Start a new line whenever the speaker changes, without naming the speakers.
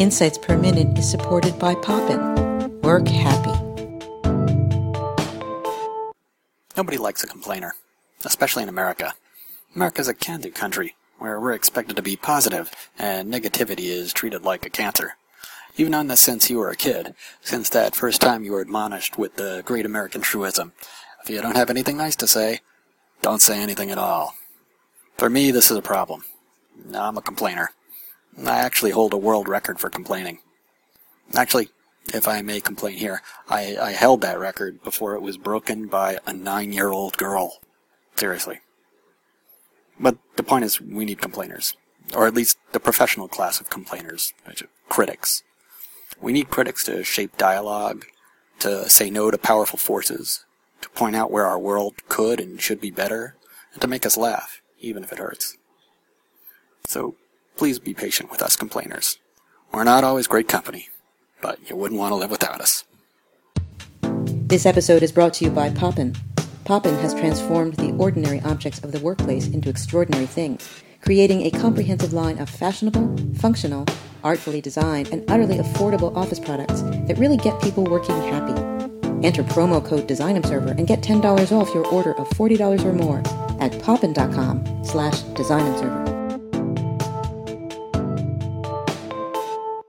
Insights Per Minute is supported by Poppin. Work happy.
Nobody likes a complainer, especially in America. America's a can do country, where we're expected to be positive, and negativity is treated like a cancer. You've known this since you were a kid, since that first time you were admonished with the great American truism if you don't have anything nice to say, don't say anything at all. For me, this is a problem. I'm a complainer. I actually hold a world record for complaining. Actually, if I may complain here, I, I held that record before it was broken by a nine year old girl. Seriously. But the point is, we need complainers. Or at least the professional class of complainers, critics. We need critics to shape dialogue, to say no to powerful forces, to point out where our world could and should be better, and to make us laugh, even if it hurts. So, please be patient with us complainers. We're not always great company, but you wouldn't want to live without us.
This episode is brought to you by Poppin. Poppin has transformed the ordinary objects of the workplace into extraordinary things, creating a comprehensive line of fashionable, functional, artfully designed, and utterly affordable office products that really get people working happy. Enter promo code DesignObserver and get $10 off your order of $40 or more at poppin.com slash designobserver.